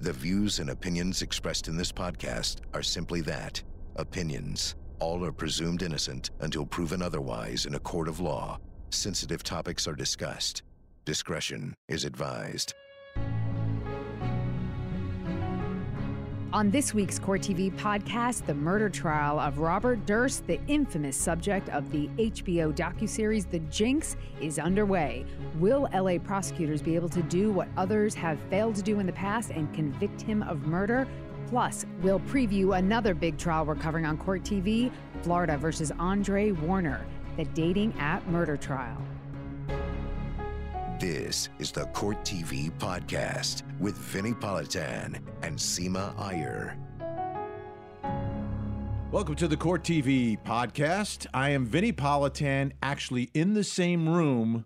The views and opinions expressed in this podcast are simply that opinions. All are presumed innocent until proven otherwise in a court of law. Sensitive topics are discussed. Discretion is advised. On this week's Court TV podcast, the murder trial of Robert Durst, the infamous subject of the HBO docuseries The Jinx, is underway. Will LA prosecutors be able to do what others have failed to do in the past and convict him of murder? Plus, we'll preview another big trial we're covering on Court TV Florida versus Andre Warner, the dating app murder trial. This is the Court TV podcast with Vinnie Politan and Seema Iyer. Welcome to the Court TV podcast. I am Vinnie Politan, actually in the same room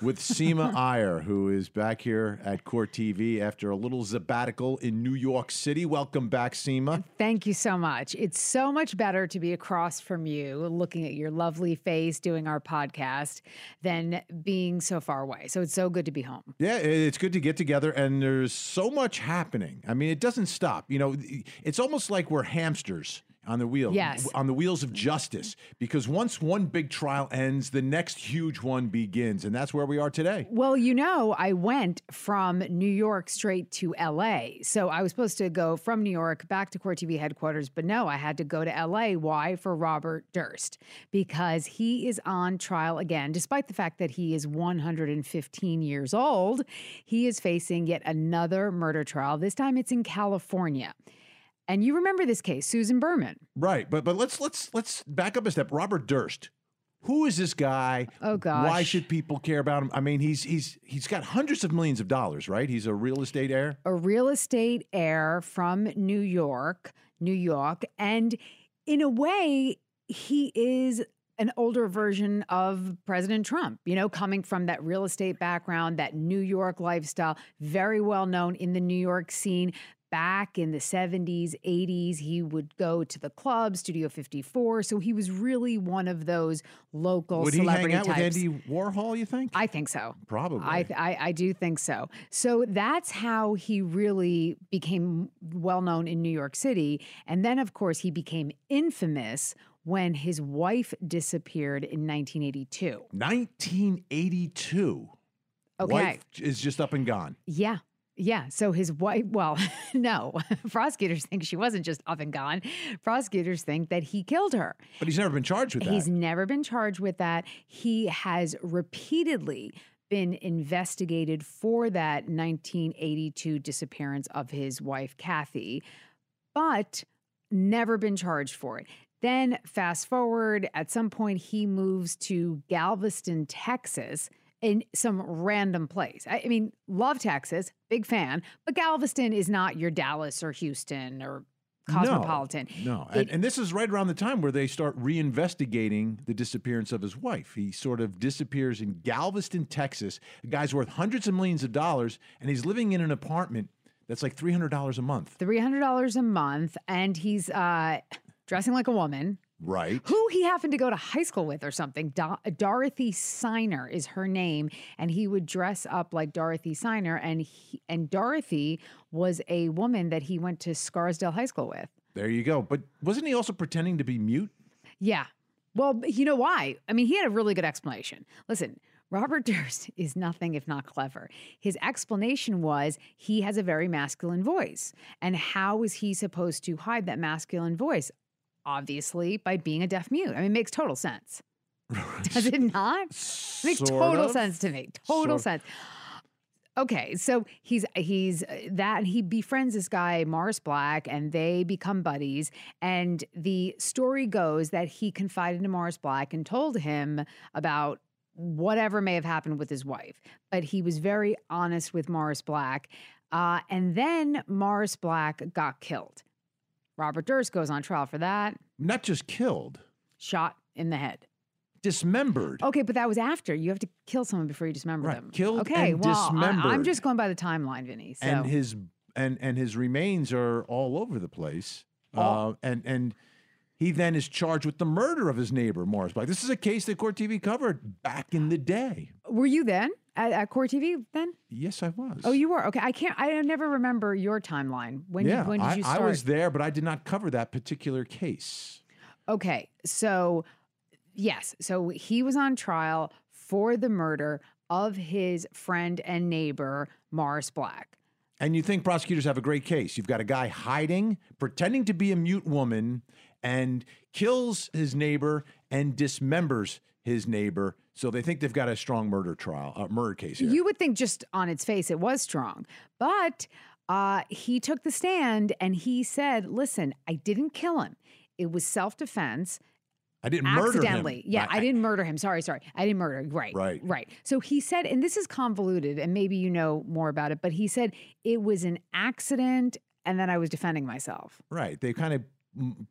with Seema Iyer, who is back here at Court TV after a little sabbatical in New York City. Welcome back, Seema. Thank you so much. It's so much better to be across from you, looking at your lovely face doing our podcast, than being so far away. So it's so good to be home. Yeah, it's good to get together, and there's so much happening. I mean, it doesn't stop. You know, it's almost like we're hamsters on the wheel Yes. on the wheels of justice because once one big trial ends the next huge one begins and that's where we are today Well, you know, I went from New York straight to LA. So I was supposed to go from New York back to Court TV headquarters, but no, I had to go to LA. Why? For Robert Durst, because he is on trial again, despite the fact that he is 115 years old. He is facing yet another murder trial. This time it's in California. And you remember this case, Susan Berman. right but but let's let's let's back up a step robert durst who is this guy Oh, gosh. why should people care about him i mean he's he's he's got hundreds of millions of dollars right he's a real estate heir a real estate heir from New York, New York. And in a way, he is an older version of President Trump, you know, coming from that real estate background, that New York lifestyle, very well known in the New York scene. Back in the 70s, 80s, he would go to the club, Studio 54. So he was really one of those local would he celebrity hang out types. with andy warhol you think I think so. Probably. I, I I do think so. So that's how he really became well known in New York City, and then of course he became infamous when his wife disappeared in 1982. 1982 Okay. wife is just up and gone Yeah. Yeah. So his wife, well, no, prosecutors think she wasn't just up and gone. Prosecutors think that he killed her. but he's never been charged with that He's never been charged with that. He has repeatedly been investigated for that 1982 disappearance of his wife, Kathy, but never been charged for it. Then, fast forward, at some point, he moves to Galveston, Texas. In some random place. I I mean, love Texas, big fan, but Galveston is not your Dallas or Houston or Cosmopolitan. No, It- and, and this is right around the time where they start reinvestigating the disappearance of his wife. He sort of disappears in Galveston, Texas. The guy's worth hundreds of millions of dollars, and he's living in an apartment that's like three hundred dollars a month. $300 a month, and he's uh, dressing like a woman. Right. Who he happened to go to high school with or something. Do- Dorothy Ciner is her name, and he would dress up like Dorothy Ciner. And he, and Dorothy was a woman that he went to Scarsdale High School with. There you go. But wasn't he also pretending to be mute? Yeah. Well, you know why? I mean, he had a really good explanation. Listen, Robert Durst is nothing if not clever. His explanation was he has a very masculine voice. And how is he supposed to hide that masculine voice? Obviously, by being a deaf mute. I mean, it makes total sense. Does it not? It makes Sort total of. sense to me. Total Sort- sense. Okay, so he's he's uh, that he befriends this guy Morris Black and they become buddies and the story goes that he confided to Morris Black and told him about whatever may have happened with his wife, but he was very honest with Morris Black. Uh, and then Morris Black got killed. Robert Durst goes on trial for that, Not just killed, shot in the head. dismembered. Okay, but that was after. You have to kill someone before you dismember Right, them. killed okay, and well, I, am just going by the timeline, Vinny. So and his and and his remains are all over the place. Uh, and and he then is charged with the murder of his neighbor Morris Black. This is a case that Court TV covered back in the day. were you then? At, at Court TV then? Yes, I was. Oh, you were okay. I can't. I never remember your timeline. When yeah, did, when did I, you I was there, but I did not cover that particular case. Okay, so yes, so he was on trial for the murder of his friend and neighbor Morris Black. And you think prosecutors have a great case. You've got a guy hiding, pretending to be a mute woman, and kills his neighbor and dismembers his neighbor. So they think they've got a strong murder trial, a murder case here. You would think just on its face it was strong, but uh, he took the stand and he said, "Listen, I didn't kill him. It was self defense." I didn't murder him. accidentally. Yeah, I, didn't murder him. Sorry, sorry. I didn't murder. Right. Right. Right. So he said, and this is convoluted, and maybe you know more about it, but he said it was an accident and then I was defending myself. Right. They kind of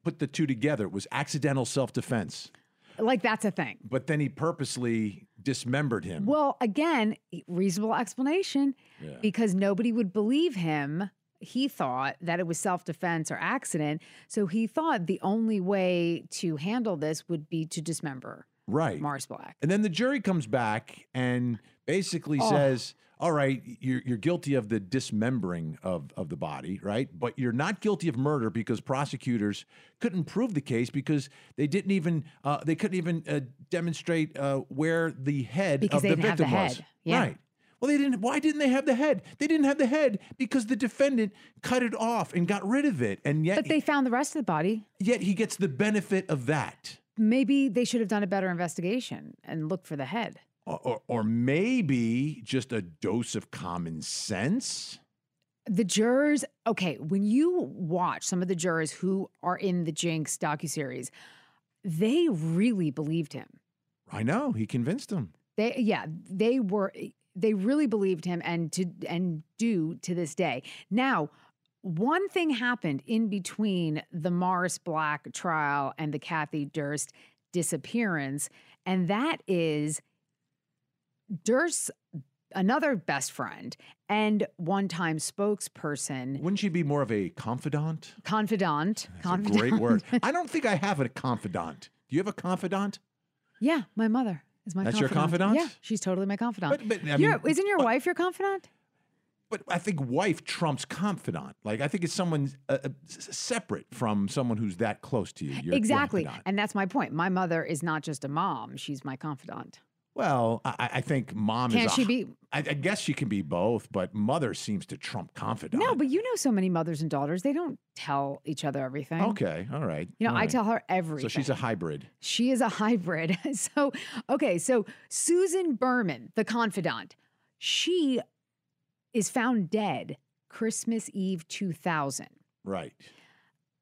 put the two together. It was accidental self defense. Like that's a thing. But then he purposely dismembered him. Well, again, reasonable explanation Yeah. because nobody would believe him. He thought that it was self defense or accident. So he thought the only way to handle this would be to dismember right. Morris Black. And then the jury comes back and basically Oh. says, all right, you're, you're guilty of the dismembering of, of the body, right? But you're not guilty of murder because prosecutors couldn't prove the case because they didn't even, uh, they couldn't even uh, demonstrate uh, where the head Because of the have the victim was. head. Yeah. Right. Well, they didn't. Why didn't they have the head? They didn't have the head because the defendant cut it off and got rid of it, and yet, But they found the rest of the body. yet he gets the benefit of that. Maybe they should have done a better investigation and looked for the head. Or, or, maybe just a dose of common sense. The jurors, okay, when you watch some of the jurors who are in the Jinx docuseries, they really believed him. I know he convinced them. They yeah, they were they really believed him and to and do to this day. Now, one thing happened in between the Morris Black trial and the Kathy Durst disappearance, and that is Durst's another best friend and one-time spokesperson, Wouldn't she be more of a confidant? confidant, That's a confidant. great word. I don't think I have a confidant. Do you have a confidant? Yeah, my mother is my That's your confidant. confidant? Yeah, she's totally my confidant. But, but I mean, isn't your but, wife your confidant? But I think wife trumps confidant. Like I think it's someone uh, uh, separate from someone who's that close to you. Your exactly. confidant. And that's my point. My mother is not just a mom, she's my confidant. Well, I, I think mom Can't is. a she be? I, I guess she can be both, but mother seems to trump confidant. No, but you know so many mothers and daughters, they don't tell each other everything. okay, all right. You know, all I right. tell her everything. So she's a hybrid. She is a hybrid. so, okay, so Susan Berman, the confidant, she is found dead Christmas Eve 2000. Right.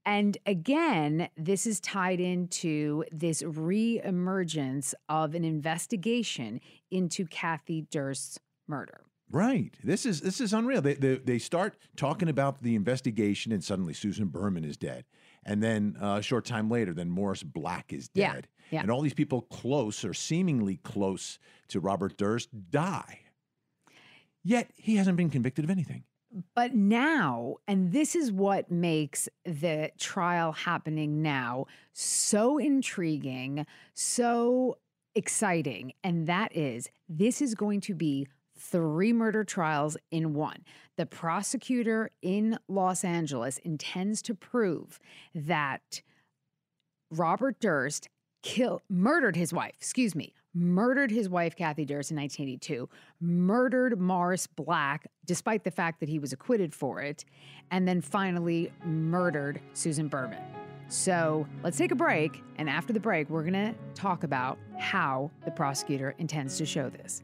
And again, this is tied into this reemergence of an investigation into Kathy Durst's murder. Right. This is this is unreal. They, they they start talking about the investigation, and suddenly Susan Berman is dead, and then uh, a short time later, then Morris Black is Yeah, dead, yeah. and all these people close or seemingly close to Robert Durst die. Yet he hasn't been convicted of anything. But now, and this is what makes the trial happening now so intriguing, so exciting, and that is this is going to be three murder trials in one. The prosecutor in Los Angeles intends to prove that Robert Durst killed murdered his wife, excuse me, murdered his wife Kathy Durst in 1982, murdered Morris Black despite the fact that he was acquitted for it, and then finally murdered Susan Berman. So, let's take a break and after the break we're going to talk about how the prosecutor intends to show this.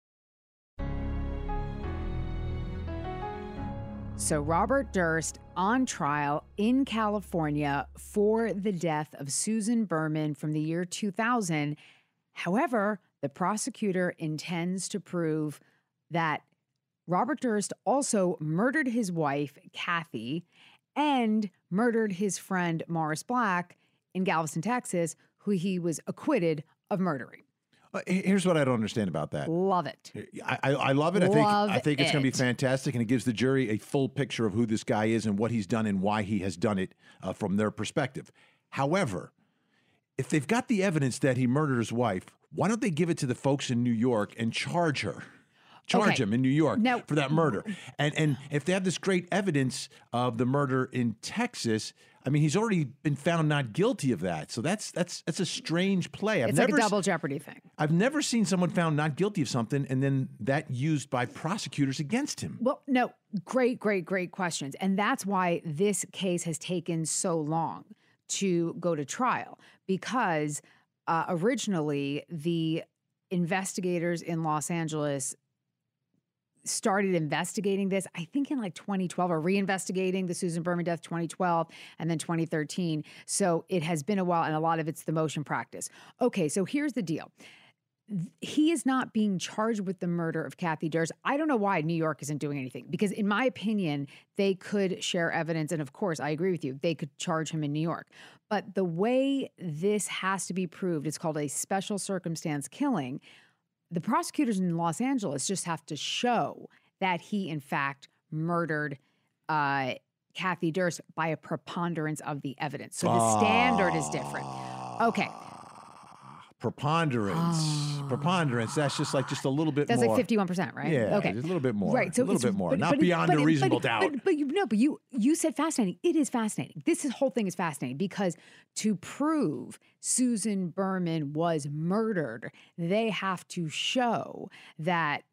So, Robert Durst on trial in California for the death of Susan Berman from the year 2000. However, the prosecutor intends to prove that Robert Durst also murdered his wife, Kathy, and murdered his friend Morris Black in Galveston, Texas, who he was acquitted of murdering. Uh, Here's what I don't understand about that. Love it. I, I, I love it. I think Love I think it's going to be fantastic, and it gives the jury a full picture of who this guy is and what he's done and why he has done it uh, from their perspective. However, if they've got the evidence that he murdered his wife, why don't they give it to the folks in New York and charge her? Charge Okay. him in New York Now- for that murder. And and if they have this great evidence of the murder in Texas, I mean, he's already been found not guilty of that. So that's that's that's a strange play. I've It's never like a double jeopardy thing. I've never seen someone found not guilty of something and then that used by prosecutors against him. Well, no, great, great, great questions. And that's why this case has taken so long to go to trial because uh, originally the investigators in Los Angeles started investigating this, I think in like 2012 or reinvestigating the Susan Berman death 2012 and then 2013. So it has been a while and a lot of it's the motion practice. Okay, so here's the deal he is not being charged with the murder of Kathy Durst. I don't know why New York isn't doing anything because, in my opinion, they could share evidence. And of course, I agree with you, they could charge him in New York. But the way this has to be proved, it's called a special circumstance killing. The prosecutors in Los Angeles just have to show that he, in fact, murdered uh, Kathy Durst by a preponderance of the evidence. So the standard is different. Okay. Preponderance. Ah. Preponderance. That's just like just a little bit more. That's more. like fifty-one percent, right? Yeah, Okay. a little bit more. Right. So a little bit more. but- Not but- beyond but- a reasonable doubt. But, but you no, but you you said fascinating. It is fascinating. This is, whole thing is fascinating because to prove Susan Berman was murdered, they have to show that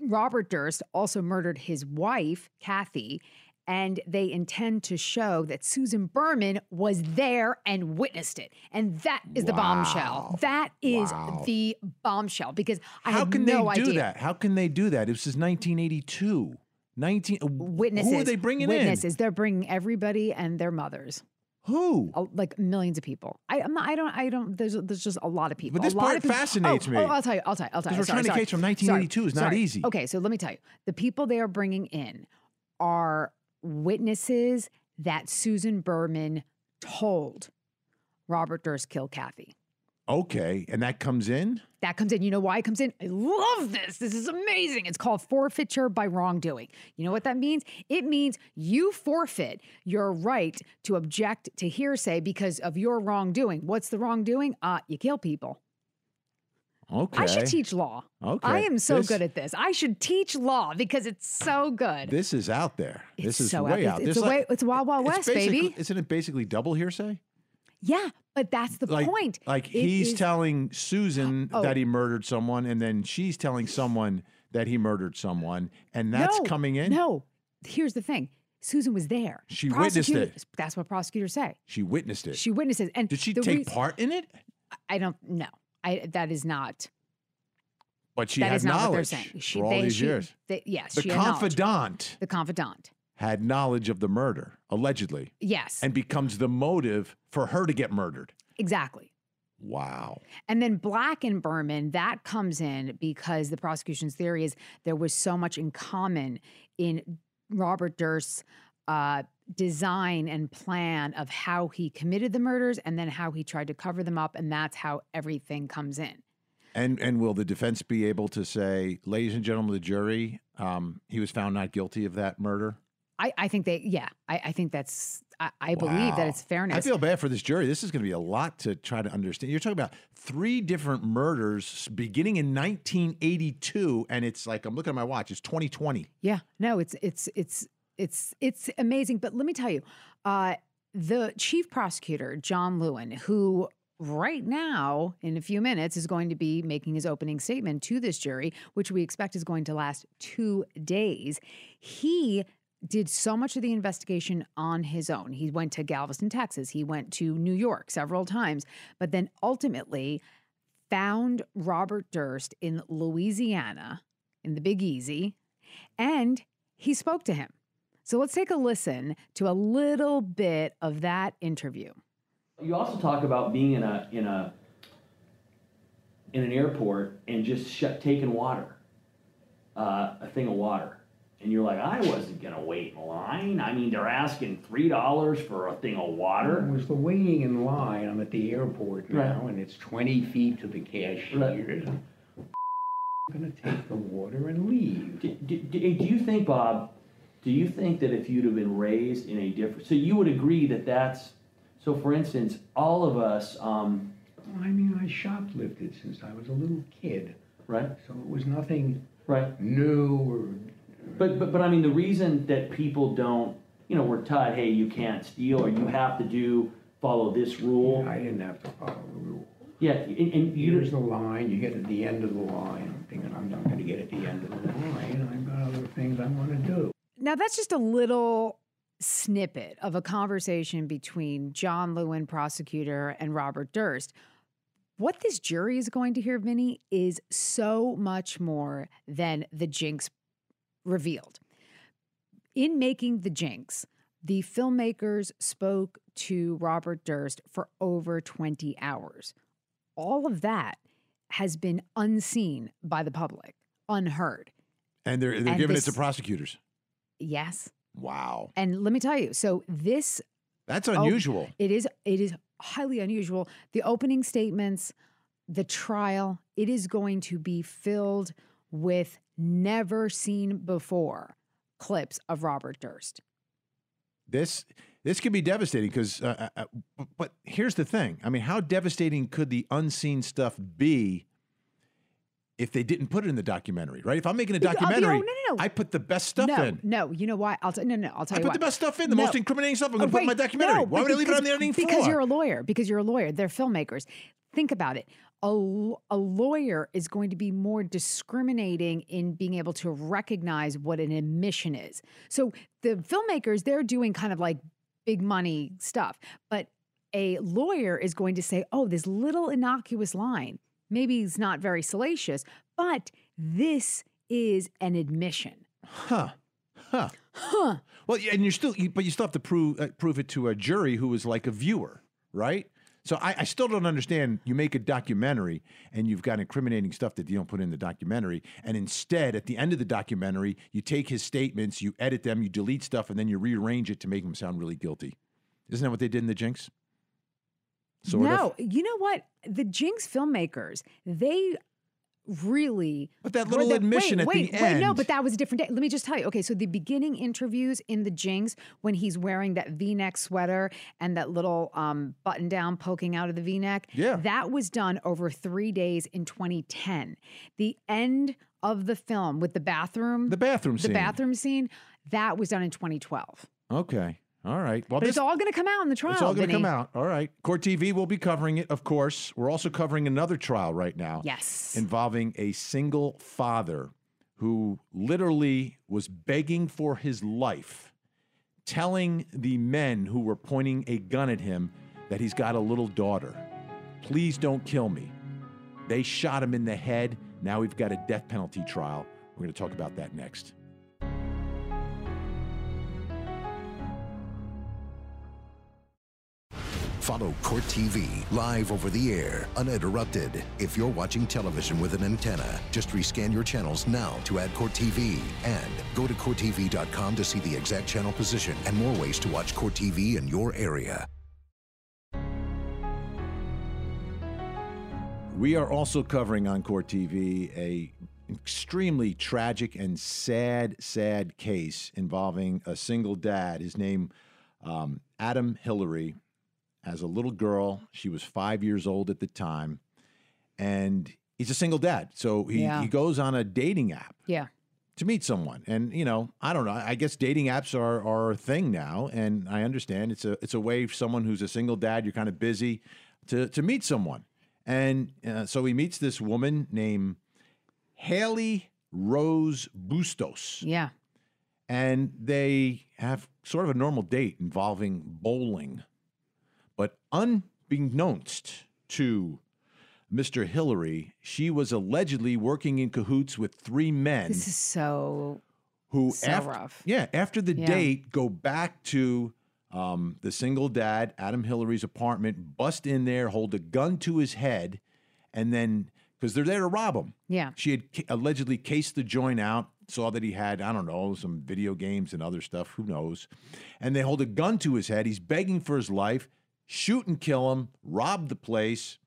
Robert Durst also murdered his wife, Kathy, and they intend to show that Susan Berman was there and witnessed it. And that is the bombshell. That is Wow. the bombshell because I How can no they do idea. that? How can they do that? It was 1982. 19 uh, Witnesses. Who are they bringing in? Witnesses. They're bringing everybody and their mothers. Who? Uh, Like millions of people. I, I'm not, I don't. I don't. There's there's just a lot of people. But this a lot part of people- fascinates oh, me. Oh, I'll tell you. I'll tell you. I'll tell you. we're Sorry, trying to sorry. case from Sorry, 1982 is not sorry. easy. Okay, so let me tell you. The people they are bringing in are witnesses that Susan Berman told Robert Durst killed Kathy. Okay, and that comes in? That comes in. You know why it comes in? I love this. This is amazing. It's called forfeiture by wrongdoing. You know what that means? It means you forfeit your right to object to hearsay because of your wrongdoing. What's the wrongdoing? Uh, you kill people. Okay. I should teach law. Okay. I am so This- good at this. I should teach law because it's so good. This is out there. It's this is so way out- out. it's There's a way- it's Wild Wild it's West, baby. Isn't it basically double hearsay? yeah, but that's the like, point. Like It he's is- telling Susan Oh. that he murdered someone, and then she's telling someone that he murdered someone, and that's no, coming in. No, here's the thing. Susan was there. She witnessed it. That's what prosecutors say. She witnessed it. She witnesses. And Did she take part in it? I don't know. I that is not. But she that had is not what they're saying. She, for all they, these she, years. they- yes, The she had knowledge. confidant The confidant. had knowledge of the murder, allegedly, Yes, and becomes the motive for her to get murdered. exactly. Wow. And then Black and Berman, that comes in because the prosecution's theory is there was so much in common in Robert Durst's uh, design and plan of how he committed the murders and then how he tried to cover them up. And that's how everything comes in. And and will the defense be able to say, ladies and gentlemen of the jury, um, he was found not guilty of that murder? I, I think they, yeah, I, I think that's, I, I believe that Wow. it's fairness. I feel bad for this jury. This is going to be a lot to try to understand. You're talking about three different murders beginning in 1982, and it's like I'm looking at my watch. It's 2020. Yeah, no, it's it's it's it's it's amazing. But let me tell you, uh, the chief prosecutor John Lewin, who right now in a few minutes is going to be making his opening statement to this jury, which we expect is going to last two days. He did so much of the investigation on his own. He went to Galveston, Texas. He went to New York several times, but then ultimately found Robert Durst in Louisiana in the Big Easy and he spoke to him. So let's take a listen to a little bit of that interview. You also talk about being in a in a in an airport and just shut, taking water, uh, a thing of water, and you're like, I wasn't gonna wait in line. I mean, they're asking three dollars for a thing of It water. was the waiting in line, I'm at the airport now, Right. and it's twenty feet to the cashier. Right. I'm gonna take the water and leave. Do, do, do do you think, Bob? Do you think that if you'd have been raised in a different, so you would agree that that's, so for instance, all of us, um, I mean, I shoplifted since I was a little kid, right, so it was nothing right. new or But, but, but I mean, the reason that people don't, you know, we're taught, hey, you can't steal, or you have to do, follow this rule. I didn't have to follow the rule. Yeah, and, and Here's you, the line, you get at the end of the line, I'm thinking, I'm not gonna get at the end of the line, I've got other things I wanna do. Now, that's just a little snippet of a conversation between John Lewin, prosecutor, and Robert Durst. What this jury is going to hear, Vinny, is so much more than the jinx revealed. In making the jinx, the filmmakers spoke to Robert Durst for over 20 hours. All of that has been unseen by the public, unheard. And they're they're And giving this- it to prosecutors. Yes. Wow. And let me tell you, so this That's Oh, unusual. it is it is highly unusual. The opening statements, the trial, it is going to be filled with never seen before clips of Robert Durst. This this could be devastating because, uh, uh, uh, but here's the thing. I mean, how devastating could the unseen stuff be if they didn't put it in the documentary? Right? If I'm making a Because- oh, no, documentary, no, no, no. I put the best stuff no, in. no, you know why? I'll tell no, no, I'll tell I you put why. the best stuff in, the No. most incriminating stuff. I'm going Oh, to put in my documentary. no, Why would but I leave it because- on the ending Because for? you're a lawyer. Because you're a lawyer. They're filmmakers. Think about it. A, a lawyer is going to be more discriminating in being able to recognize what an admission is. So the filmmakers, they're doing kind of like big money stuff. But a lawyer is going to say, oh, this little innocuous line, maybe it's not very salacious, but this is an admission. Huh. Huh. Huh. Well, and you're still, but you still have to prove uh, prove it to a jury who is like a viewer, right? So I, I still don't understand. You make a documentary and you've got incriminating stuff that you don't put in the documentary, and instead, at the end of the documentary, you take his statements, you edit them, you delete stuff, and then you rearrange it to make him sound really guilty. Isn't that what they did in the Jinx? Sort no, of. you know what? The Jinx filmmakers, they really. But that little the- admission wait, at wait, the Wait, no, but that was a different day. Let me just tell you. Okay, so the beginning interviews in the Jinx when he's wearing that V-neck sweater and that little um, button down poking out of the V-neck. Yeah. that was done over three days in 2010. The end of the film with the bathroom, The bathroom the scene. bathroom scene, that was done in 2012. Okay. All right. Well, this it's all going to come out in the trial. It's all going to come out. All right. Court TV will be covering it, of course. We're also covering another trial right now. Yes. Involving a single father who literally was begging for his life, telling the men who were pointing a gun at him that he's got a little daughter. Please don't kill me. They shot him in the head. Now we've got a death penalty trial. We're going to talk about that next. Follow Court TV live over the air, uninterrupted. If you're watching television with an antenna, just rescan your channels now to add Court TV. And go to CourtTV.com to see the exact channel position and more ways to watch Court TV in your area. We are also covering on Court TV a extremely tragic and sad, sad case involving a single dad. His name, um, Adam Hillary, has a little girl. She was five years old at the time, and he's a single dad. So he, Yeah. he goes on a dating app Yeah. to meet someone. And you know, I don't know. I guess dating apps are are a thing now, and I understand it's a it's a way for someone who's a single dad. You're kind of busy to to meet someone, and uh, so he meets this woman named Haley Rose Bustos, Yeah. and they have sort of a normal date involving bowling, but unbeknownst to Mr. Hillary, she was allegedly working in cahoots with three men This is so who So after, rough. yeah after the Yeah. date go back to um, the single dad adam hillary's apartment bust in there hold a gun to his head and then because they're there to rob him yeah. she had ca- allegedly cased the joint out saw that he had, I don't know, some video games and other stuff, who knows. And they hold a gun to his head. He's begging for his life, shoot and kill him, rob the place.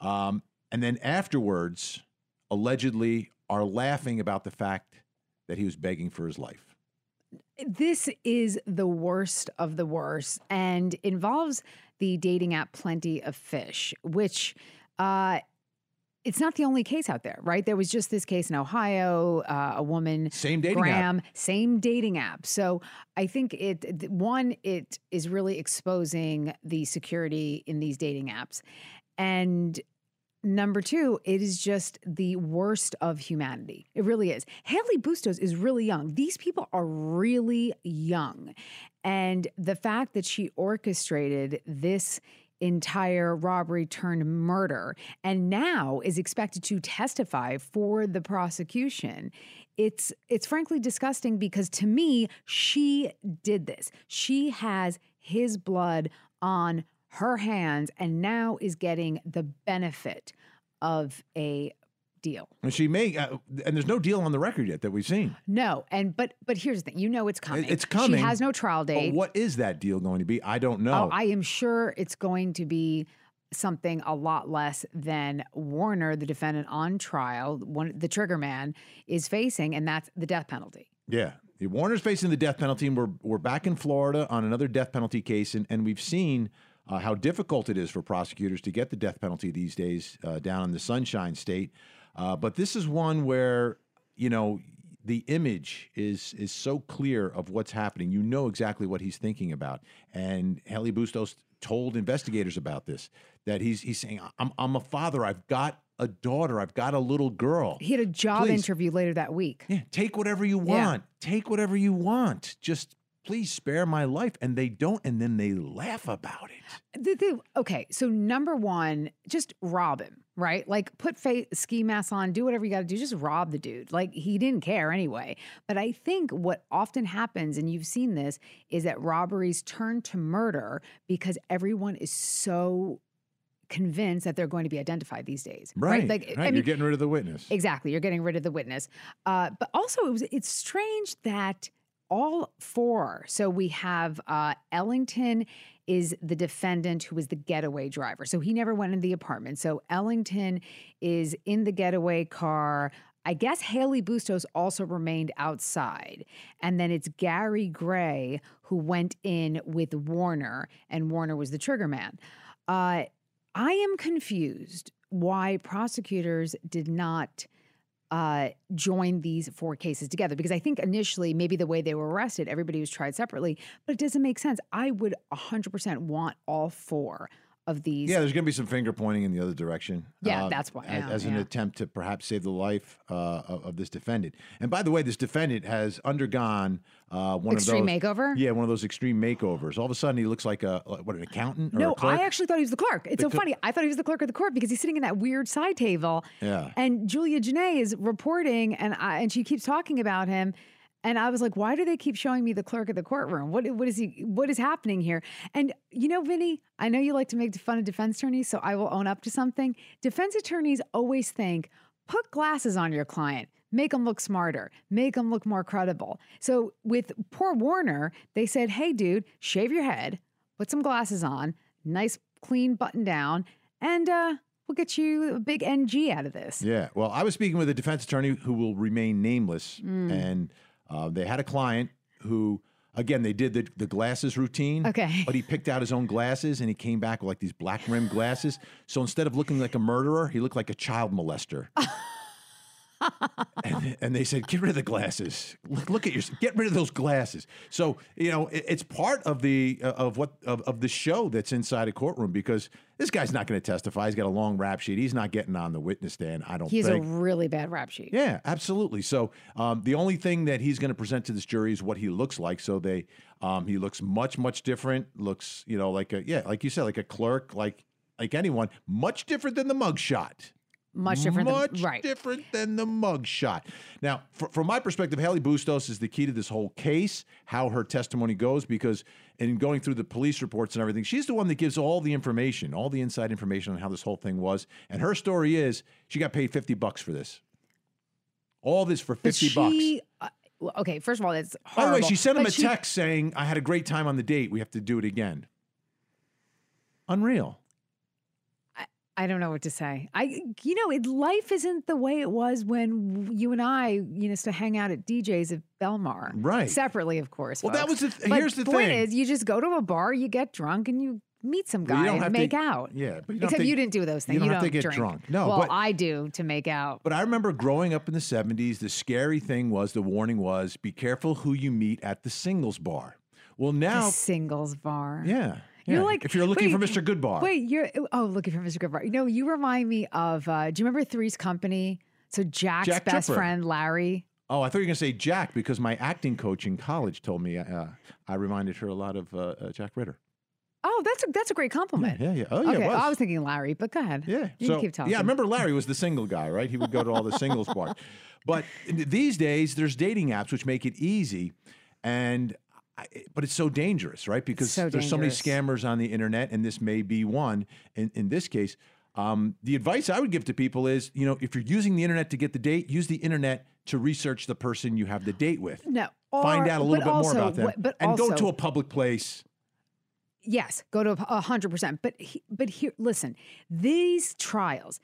Um, and then afterwards, allegedly, are laughing about the fact that he was begging for his life. This is the worst of the worst and involves the dating app Plenty of Fish, which uh, it's not the only case out there, right? There was just this case in Ohio, uh, a woman, Same dating app. Graham, same dating app. So I think it one, it is really exposing the security in these dating apps, and number two, it is just the worst of humanity. It really is. Haley Bustos is really young. These people are really young, and the fact that she orchestrated this entire robbery turned murder and now is expected to testify for the prosecution. It's it's frankly disgusting because to me she did this. She has his blood on her hands and now is getting the benefit of a deal And she may, uh, and there's no deal on the record yet that we've seen. no and but but here's the thing you know it's coming It's coming. she has no trial But date what is that deal going to be? I don't know. Oh, I am sure it's going to be something a lot less than Warner, the defendant on trial, one the trigger man, is facing, and that's the death penalty. Yeah. Warner's facing the death penalty, and we're, we're back in Florida on another death penalty case. And, and we've seen uh, how difficult it is for prosecutors to get the death penalty these days uh, down in the Sunshine State. Uh, but this is one where, you know, the image is is so clear of what's happening. You know exactly what he's thinking about. And Haley Bustos told investigators about this that he's he's saying, I'm, I'm a father. I've got a daughter. I've got a little girl. He had a job Please. interview later that week. Yeah, take whatever you Yeah. want. Take whatever you want. Just please spare my life. And they don't, and then they laugh about it. The- the- okay, so number one, just rob him, right? Like put fa- ski mask on, do whatever you got to do, just rob the dude. Like he didn't care anyway. But I think what often happens, and you've seen this, is that robberies turn to murder because everyone is so convinced that they're going to be identified these days, Right. Like, right. I You're getting rid of the witness. Exactly. You're getting rid of the witness. Uh, but also, it was it's strange that all four. So we have uh, Ellington is the defendant who was the getaway driver. So he never went in the apartment. So Ellington is in the getaway car. I guess Haley Bustos also remained outside. And then it's Gary Gray who went in with Warner, and Warner was the trigger man. Uh, I am confused why prosecutors did not uh, join these four cases together because I think initially, maybe the way they were arrested, everybody was tried separately, but it doesn't make sense. I would 100% want all four of these. yeah, there's going to be some finger pointing in the other direction. Yeah, uh, that's why- As, yeah, as an yeah. attempt to perhaps save the life uh, of, of this defendant. And by the way, this defendant has undergone uh, one Extreme of those makeover? Yeah, one of those extreme makeovers. All of a sudden, he looks like a what an accountant or No, a clerk. I actually thought he was the clerk. It's The so cl- funny. I thought he was the clerk of the court because he's sitting in that weird side table. Yeah. And Julia Jenaé is reporting, and I, and she keeps talking about him. And I was like, why do they keep showing me the clerk of the courtroom? What what is he? What is happening here? And you know, Vinny, I know you like to make fun of defense attorneys, so I will own up to something. Defense attorneys always think, put glasses on your client. Make them look smarter, make them look more credible. So, with poor Warner, they said, Hey, dude, shave your head, put some glasses on, nice clean button down, and uh, we'll get you a big NG out of this. Yeah. Well, I was speaking with a defense attorney who will remain nameless, Mm. and uh, they had a client who, again, they did the, the glasses routine. Okay. But he picked out his own glasses, and he came back with like these black rimmed glasses. So instead of looking like a murderer, he looked like a child molester. and, and they said, "Get rid of the glasses. Look, look at your. Get rid of those glasses." So you know, it, it's part of the uh, of what of, of the show that's inside a courtroom because this guy's not going to testify. He's got a long rap sheet. He's not getting on the witness stand. I don't He has a really bad rap sheet. Yeah, absolutely. So um, the only thing that he's going to present to this jury is what he looks like. So they, um, he looks much, much different. Looks, you know, like a yeah, like you said, like a clerk, like like anyone. Much different than the mugshot. Much different Much than right. different than the mugshot. Now, fr- from my perspective, Haley Bustos is the key to this whole case, how her testimony goes, because in going through the police reports and everything, she's the one that gives all the information, all the inside information on how this whole thing was. And her story is she got paid 50 bucks for this. All this for 50 she bucks. Uh, well, okay, first of all, it's By the way, she sent him but a she- text saying, "I had a great time on the date. We have to do it again." Unreal. I don't know what to say. I, you know, it, life isn't the way it was when you and I, you know, used to hang out at D'Jais at Belmar, Right. Separately, of course. Well, that was the th- here's the point thing. is, you just go to a bar, you get drunk, and you meet some Well, guy you don't and have to- make out. Yeah, but you Except have to- you didn't do those things. you don't have don't get drink. drunk. No, well, but- I do to make out. But I remember growing up in the 70s, the scary thing was the warning was be careful who you meet at the singles bar. Well, The now, singles bar. yeah. You're like if you're looking wait, for Mr. Goodbar. Wait, you're oh looking for Mr. Goodbar. You know, you remind me of. uh Do you remember Three's Company? So Jack's Jack best Tripper. friend Larry. Oh, I thought you were going to say Jack because my acting coach in college told me uh, I reminded her a lot of uh, uh, Jack Ritter. Oh, that's a, that's a great compliment. Yeah, yeah. Oh, yeah. okay, it was. I was thinking Larry, but go ahead. Yeah. you so, can keep talking. Yeah, I remember Larry was the single guy, right? He would go to all the singles bars. But these days, there's dating apps which make it easy, and I, but it's so dangerous, right? Because so there's so many scammers on the internet, and this may be one. In in this case, um, the advice I would give to people is, you know, if you're using the internet to get the date, use the internet to research the person you have the date with. No, Find out a little bit more about them, what- But and also, go to a public place. yes, go to a hundred percent. But he, but here, listen, these trials,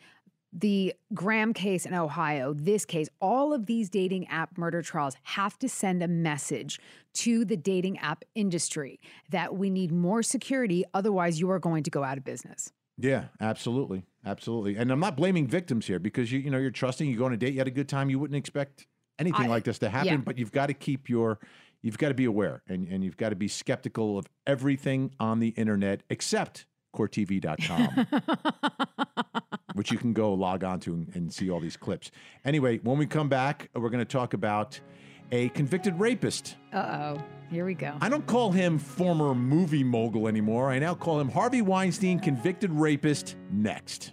the Graham case in Ohio, this case, all of these dating app murder trials have to send a message to the dating app industry that we need more security. Otherwise, you are going to go out of business. Yeah, absolutely, absolutely. And I'm not blaming victims here because you you know you're trusting. You go on a date, you had a good time. You wouldn't expect anything I- like this to happen, yeah. but you've got to keep your you've got to be aware and and you've got to be skeptical of everything on the internet except courttv.com. which you can go log on to and, and see all these clips. Anyway, when we come back, we're going to talk about a convicted rapist. Uh oh, here we go. I don't call him former movie mogul anymore. I now call him Harvey Weinstein, convicted rapist, next.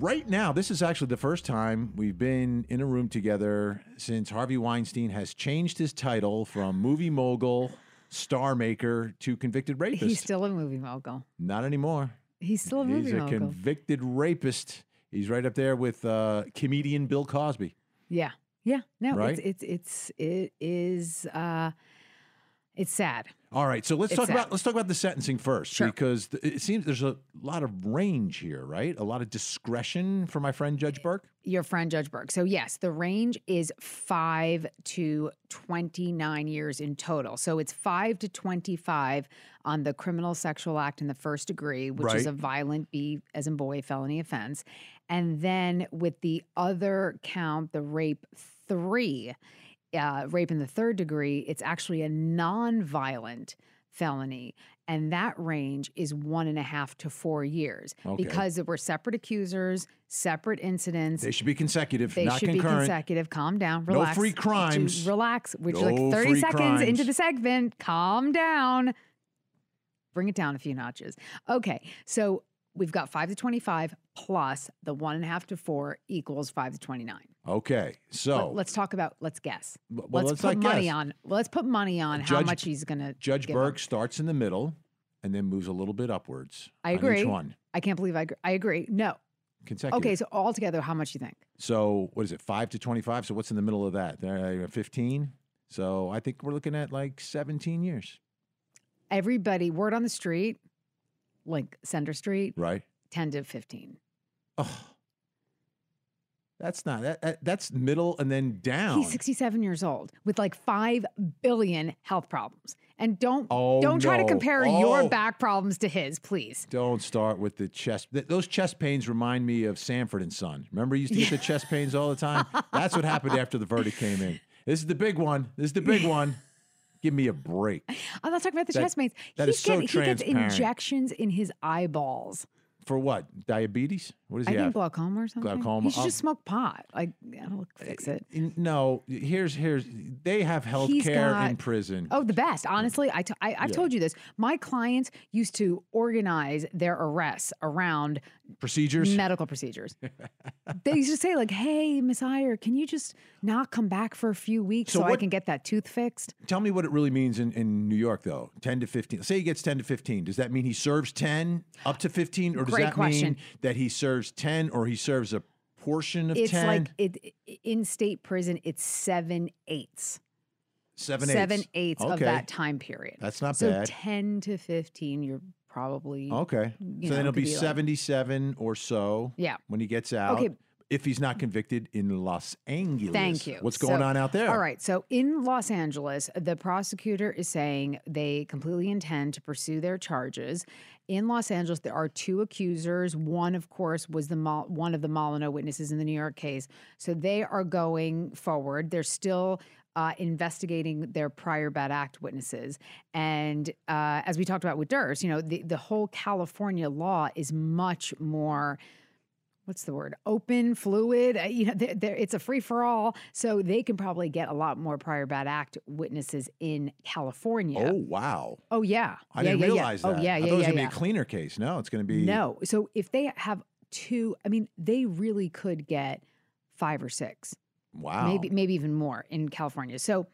right now, this is actually the first time we've been in a room together since Harvey Weinstein has changed his title from movie mogul, star maker to convicted rapist. He's still a movie mogul. Not anymore. He's still a movie mogul. He's a mogul. convicted rapist. He's right up there with uh, comedian Bill Cosby. Yeah. Yeah. No, Right? it's it's it's it is uh it's sad. All right, so let's It's talk sad. about let's talk about the sentencing first Sure. because it seems there's a lot of range here, right? A lot of discretion for my friend Judge Burke. Your friend Judge Burke. So yes, the range is 5 to 29 years in total. So it's 5 to 25 on the criminal sexual act in the first degree, which is a violent B as in boy felony offense. And then with the other count, the rape 3, uh, rape in the third degree, it's actually a non-violent felony, and that range is one and a half to four years Okay. because there were separate accusers, separate incidents. They should be consecutive, They not should be concurrent. consecutive. Calm down. No Relax. free crimes. Relax. We're just No like 30 free seconds into the segment. Calm down. Bring it down a few notches. Okay. So we've got five to 25 plus the one and a half to four equals five to 29. Okay, so Let, us talk about, let's guess. well, let's, let's put money guess. on, let's put money on how much he's going to. Judge Burke starts in the middle and then moves a little bit upwards. I on agree. One I can't believe I, agree. I agree. No. consecutive. Okay. So altogether, how much you think? So what is it? Five to twenty-five. So what's in the middle of that? Uh, fifteen. So I think we're looking at like seventeen years, Everybody, word on the street, like Center Street, right? 10 to 15. Oh, that's not that, that. That's middle and then down. He's 67 years old with like 5 billion health problems. And don't Oh, don't try to compare Oh. your back problems to his, please. Don't start with the chest. th- Those chest pains remind me of Sanford and Son. Remember, you used to get the chest pains all the time. That's what happened after the verdict came in. This is the big one. This is the big one. Give me a break. I'm not talking about the That- chest pains. that He's is so getting, he gets injections in his eyeballs. For what? Diabetes? What does I he think have? glaucoma or something. Glaucoma. He should just um, smoke pot. Like that'll fix it. No, here's here's they have health He's care in prison. Oh, the best. Honestly, I, t- I I've told you this. My clients used to organize their arrests around Procedures. medical procedures. they used to say like, "Hey, Miss Iyer, can you just not come back for a few weeks So I what- can get that tooth fixed?" Tell me what it really means in, in New York, though. 10 to 15. Say he gets 10 to 15. Does that mean he serves 10 up to 15? Or does Great that question. mean that he serves 10 or he serves a portion of It's 10? like it in state prison. It's seven eighths, seven, seven eighths. eighths of that time period. That's not so bad. ten to fifteen, you're probably Okay. so know, then it'll be, be like- 77 or so Yeah. when he gets out. Okay. If he's not convicted in Los Angeles. Thank you. What's going So- on out there? All right. So in Los Angeles, the prosecutor is saying they completely intend to pursue their charges. In Los Angeles, there are two accusers. One, of course, was the one of the Molineux witnesses in the New York case. So they are going forward. They're still uh, investigating their prior bad act witnesses. And uh, as we talked about with Durst, you know, the, the whole California law is much more what's the word open fluid uh, you know they're, they're, it's a free for all so they can probably get a lot more prior bad act witnesses in california Oh, wow. oh yeah I yeah, didn't yeah, realize yeah. that. oh yeah I yeah thought it was going to be a cleaner case. No, it's going to be. no so if they have two i mean they really could get five or six Wow. maybe maybe even more in California. So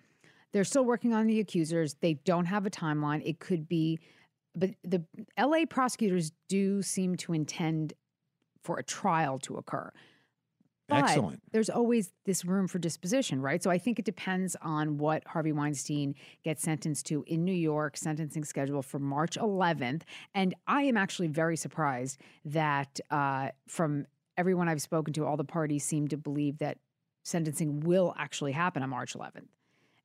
they're still working on the accusers. They don't have a timeline. It could be, but the LA prosecutors do seem to intend for a trial to occur. But Excellent. There's always this room for disposition, right? So I think it depends on what Harvey Weinstein gets sentenced to in New York, sentencing schedule for March 11th. And I am actually very surprised that uh, from everyone I've spoken to, all the parties seem to believe that sentencing will actually happen on March 11th.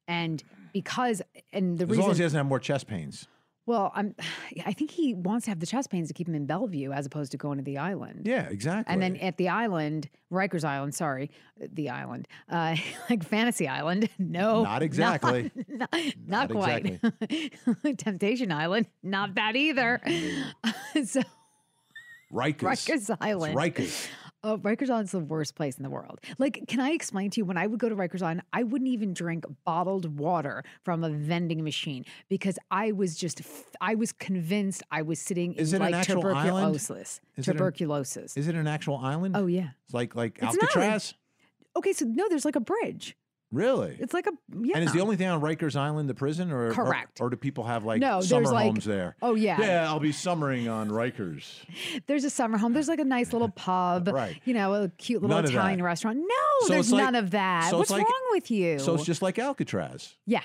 And because, and the As reason, long as he doesn't have more chest pains. Well, I'm, I think he wants to have the chest pains to keep him in Bellevue as opposed to going to the island. Yeah, exactly. And then at the island, Rikers Island, sorry, the island, uh, like Fantasy Island. No, Not exactly. Not, not, quite. Temptation Island, not that either. so Rikers. Rikers Island. It's Rikers. Oh, Rikers Island's the worst place in the world. Like, can I explain to you when I would go to Rikers Island, I wouldn't even drink bottled water from a vending machine because I was just, I was convinced I was sitting Is in it an like tuberculosis. Is it an- tuberculosis. Is it an actual island? oh yeah. It's like like It's not. Alcatraz? Okay, so no, there's like a bridge. Really? It's like a yeah. And is the only thing on Rikers Island the prison, or or- Correct. Or, do people have like No, summer like- homes there? Oh yeah. Yeah, I'll be summering on Rikers. There's a summer home. There's like a nice little pub. Right. You know, a cute little None Italian restaurant. No, So there's like- none of that. so What's like- wrong with you? So it's just like Alcatraz. yeah.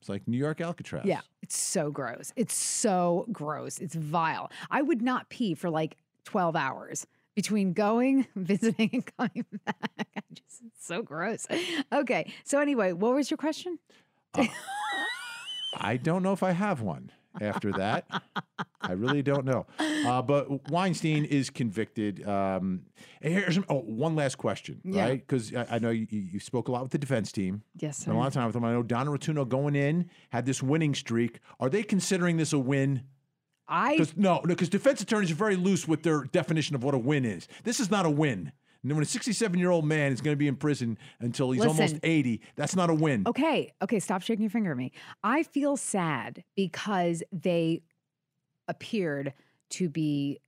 It's like New York Alcatraz. Yeah, it's so gross. It's so gross. It's vile. I would not pee for like 12 hours between going, visiting, and coming back. I just, it's so gross. Okay. So, anyway, what was your question? I don't know if I have one after that. I really don't know. Uh, but Weinstein is convicted. Um, and here's oh, one last question, Yeah. right? Because I, I know you, you spoke a lot with the defense team. Yes, Spent a lot of time with them. I know Donna Rotunno going in had this winning streak. Are they considering this a win? I Because no, because defense attorneys are very loose with their definition of what a win is. This is not a win. And when a 67 year old man is going to be in prison until he's almost 80, that's not a win. Okay, okay, stop shaking your finger at me. I feel sad because they appeared to be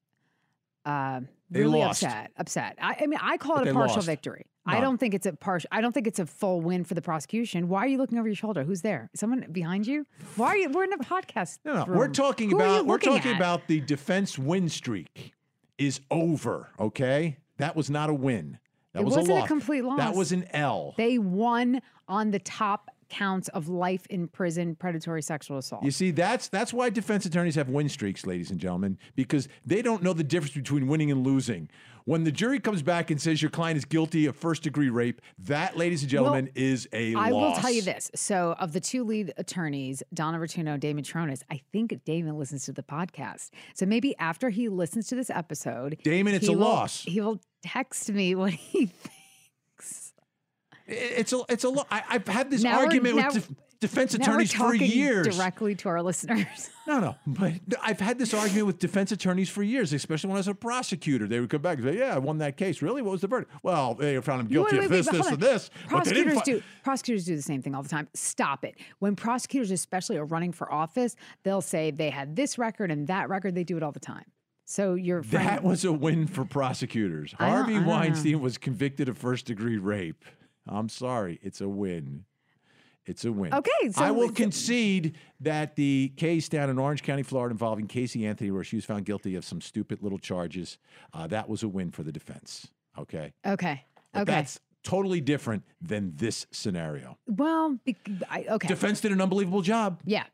uh, They really lost. upset. Upset. I, I mean, I call But it a partial lost. victory. I don't think it's a partial. I don't think it's a full win for the prosecution. Why are you looking over your shoulder? Who's there? someone behind you? Why are you? We're in a podcast. No, no, room. we're talking Who about we're talking at? about the defense win streak is over. Okay, that was not a win. That It was wasn't a a loss. That was an L. They won on the top counts of life in prison, predatory sexual assault. You see, that's that's why defense attorneys have win streaks, ladies and gentlemen, because they don't know the difference between winning and losing. When the jury comes back and says your client is guilty of first degree rape, that, ladies and gentlemen, is a I loss. will tell you this. So, of the two lead attorneys, Donna Rotunno, Damon Cheronis, I think Damon listens to the podcast. So maybe after he listens to this episode, Damon, it's a will- loss. He will text me what he thinks. It's a it's a lo- I, I've had this Now argument now- with. Def- defense Now attorneys for years. directly to our listeners. No, no, but I've had this argument with defense attorneys for years, especially when I was a prosecutor. They would come back and say, "Yeah, I won that case. Really? What was the verdict? Well, they found him guilty Wait, of wait, this, wait, this, and this." but they didn't Prosecutors fi- do prosecutors do the same thing all the time. Stop it. When prosecutors, especially, are running for office, they'll say they had this record and that record. They do it all the time. So you're That was a win for prosecutors. Harvey know. Weinstein was convicted of first degree rape. I'm sorry, it's a win. It's a win. Okay, so- I will concede that the case down in Orange County, Florida, involving Casey Anthony, where she was found guilty of some stupid little charges, uh, that was a win for the defense. Okay, okay. But Okay. that's totally different than this scenario. well, bec I, okay. Defense did an unbelievable job. yeah.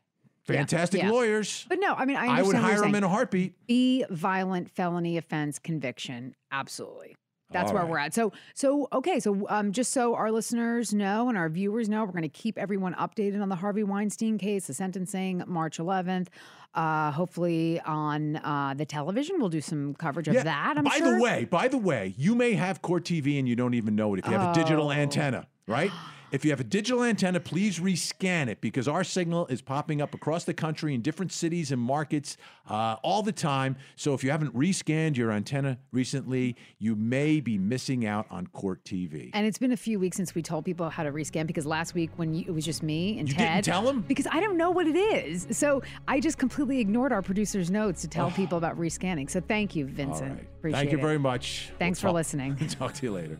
Fantastic yeah. lawyers. But no, I mean, I, I would understand what you're hire them in a heartbeat. be violent felony offense conviction absolutely that's All where right. we're at so so okay so um, just so our listeners know and our viewers know we're going to keep everyone updated on the harvey weinstein case the sentencing march 11th uh, hopefully on uh, the television we'll do some coverage of that i'm by sure the way, by the way, you may have Court TV and you don't even know it if you have a digital Oh. antenna, right? If you have a digital antenna, please rescan it because our signal is popping up across the country in different cities and markets uh, all the time. So if you haven't rescanned your antenna recently, you may be missing out on Court TV. and it's been a few weeks since we told people how to rescan because last week when you, it was just me and You Ted, didn't tell them because I don't know what it is. So I just completely ignored our producer's notes to tell people about rescanning. So thank you, Vincent. right. Thank you it. very much. Thanks We'll for talk- listening. Talk to you later.